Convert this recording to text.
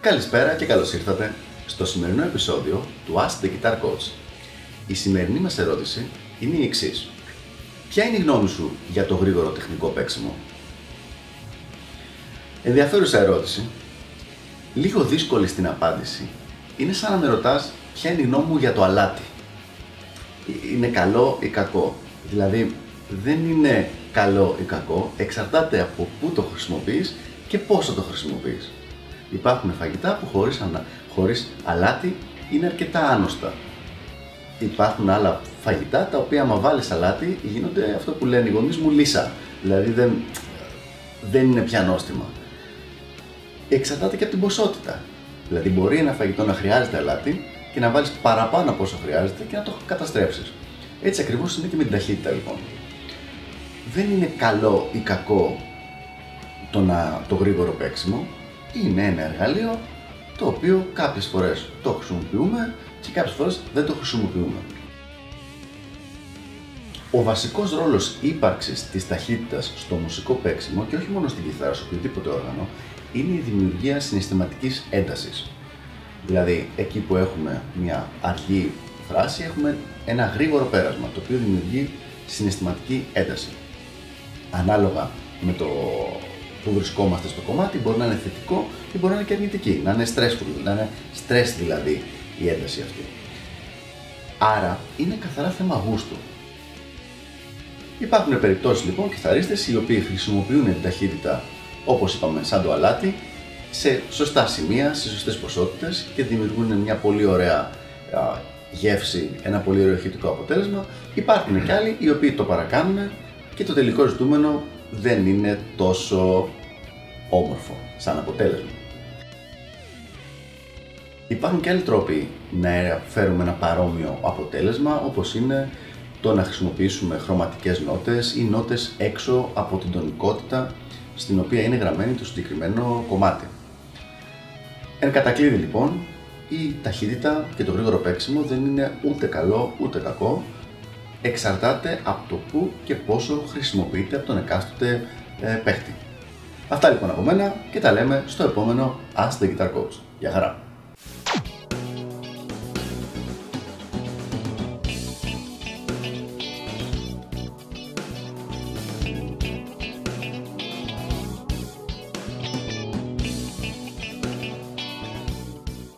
Καλησπέρα και καλώς ήρθατε στο σημερινό επεισόδιο του Ask the Guitar Coach. Η σημερινή μας ερώτηση είναι η εξής. Ποια είναι η γνώμη σου για το γρήγορο τεχνικό παίξιμο; Ενδιαφέρουσα ερώτηση. Λίγο δύσκολη στην απάντηση. Είναι σαν να με ρωτάς ποια είναι η γνώμη μου για το αλάτι. Είναι καλό ή κακό; Δηλαδή δεν είναι καλό ή κακό, εξαρτάται από πού το χρησιμοποιείς και πόσο το χρησιμοποιείς. Υπάρχουν φαγητά που χωρίς, ανα... χωρίς αλάτι είναι αρκετά άνοστα. Υπάρχουν άλλα φαγητά τα οποία άμα βάλεις αλάτι γίνονται αυτό που λένε οι γονείς μου λύσα. Δηλαδή δεν, δεν είναι πια νόστιμα. Εξαρτάται και από την ποσότητα. Δηλαδή μπορεί ένα φαγητό να χρειάζεται αλάτι και να βάλεις παραπάνω από όσο χρειάζεται και να το καταστρέψεις. Έτσι ακριβώς είναι και με την ταχύτητα λοιπόν. Δεν είναι καλό ή κακό το, να, το γρήγορο παίξιμο, είναι ένα εργαλείο το οποίο κάποιες φορές το χρησιμοποιούμε και κάποιες φορές δεν το χρησιμοποιούμε. Ο βασικός ρόλος ύπαρξης της ταχύτητας στο μουσικό παίξιμο και όχι μόνο στην κιθάρα, σε οποιοδήποτε όργανο, είναι η δημιουργία συναισθηματικής έντασης. Δηλαδή, εκεί που έχουμε μια αργή φράση, έχουμε ένα γρήγορο πέρασμα, το οποίο δημιουργεί συναισθηματική ένταση. Ανάλογα με το που βρισκόμαστε στο κομμάτι, μπορεί να είναι θετικό ή μπορεί να είναι και αρνητική, να είναι stressful, να είναι stress δηλαδή η ένταση αυτή. Άρα είναι καθαρά θέμα γούστου. Υπάρχουν περιπτώσεις λοιπόν κιθαρίστες οι οποίοι χρησιμοποιούν την ταχύτητα όπως είπαμε σαν το αλάτι σε σωστά σημεία, σε σωστές ποσότητες και δημιουργούν μια πολύ ωραία γεύση, ένα πολύ ωραίο ηχητικό αποτέλεσμα. Υπάρχουν και άλλοι οι οποίοι το παρακάνουν και το τελικό ζητούμενο δεν είναι τόσο όμορφο σαν αποτέλεσμα. Υπάρχουν και άλλοι τρόποι να φέρουμε ένα παρόμοιο αποτέλεσμα όπως είναι το να χρησιμοποιήσουμε χρωματικές νότες ή νότες έξω από την τονικότητα στην οποία είναι γραμμένη το συγκεκριμένο κομμάτι. Εν κατακλείδη λοιπόν, η ταχύτητα και το γρήγορο παίξιμο δεν είναι ούτε καλό ούτε κακό, εξαρτάται από το πού και πόσο χρησιμοποιείται από τον εκάστοτε ε, παίχτη. Αυτά λοιπόν από μένα και τα λέμε στο επόμενο Ask the Guitar Coach. Γεια χαρά!